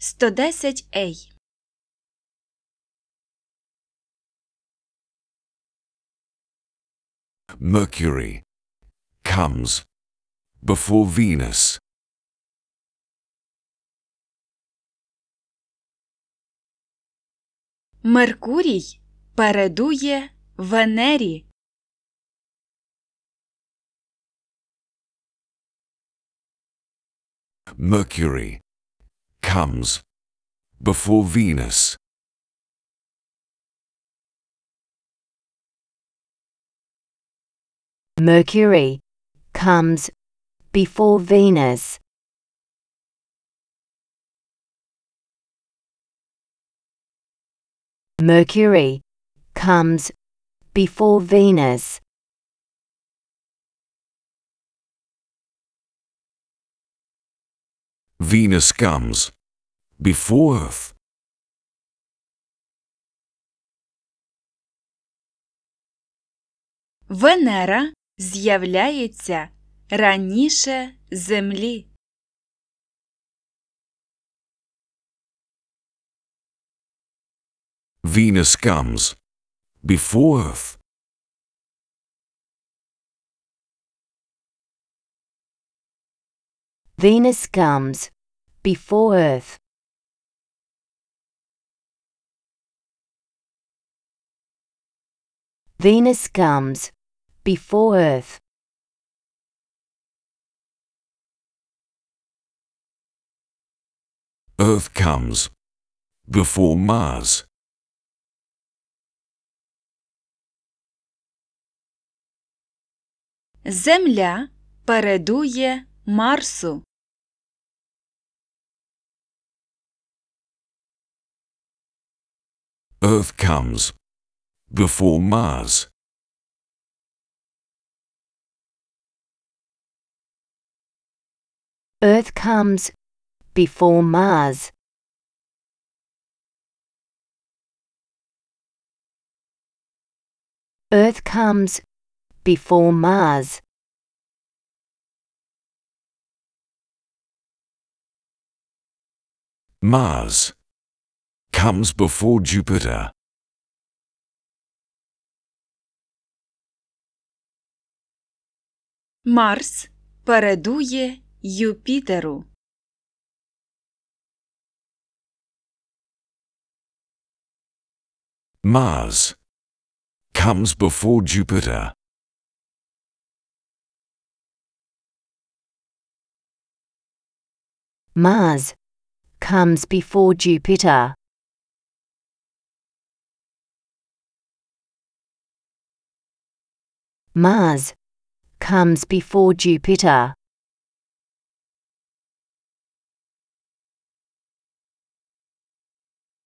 110A. Mercury comes before Venus. Меркурій передує Венері. Mercury comes before Venus. Mercury comes before Venus. Mercury comes before Venus. Venus comes before Earth. Венера з'являється раніше Землі. Venus comes before Earth. Venus comes before Earth. Venus comes before Earth. Earth comes before Mars. Земля передує Марсу. Earth comes before Mars. Earth comes before Mars. Earth comes before Mars. Mars comes before Jupiter. Марс передує Юпітеру. Mars comes before Jupiter. Mars comes before Jupiter. Mars comes before Jupiter.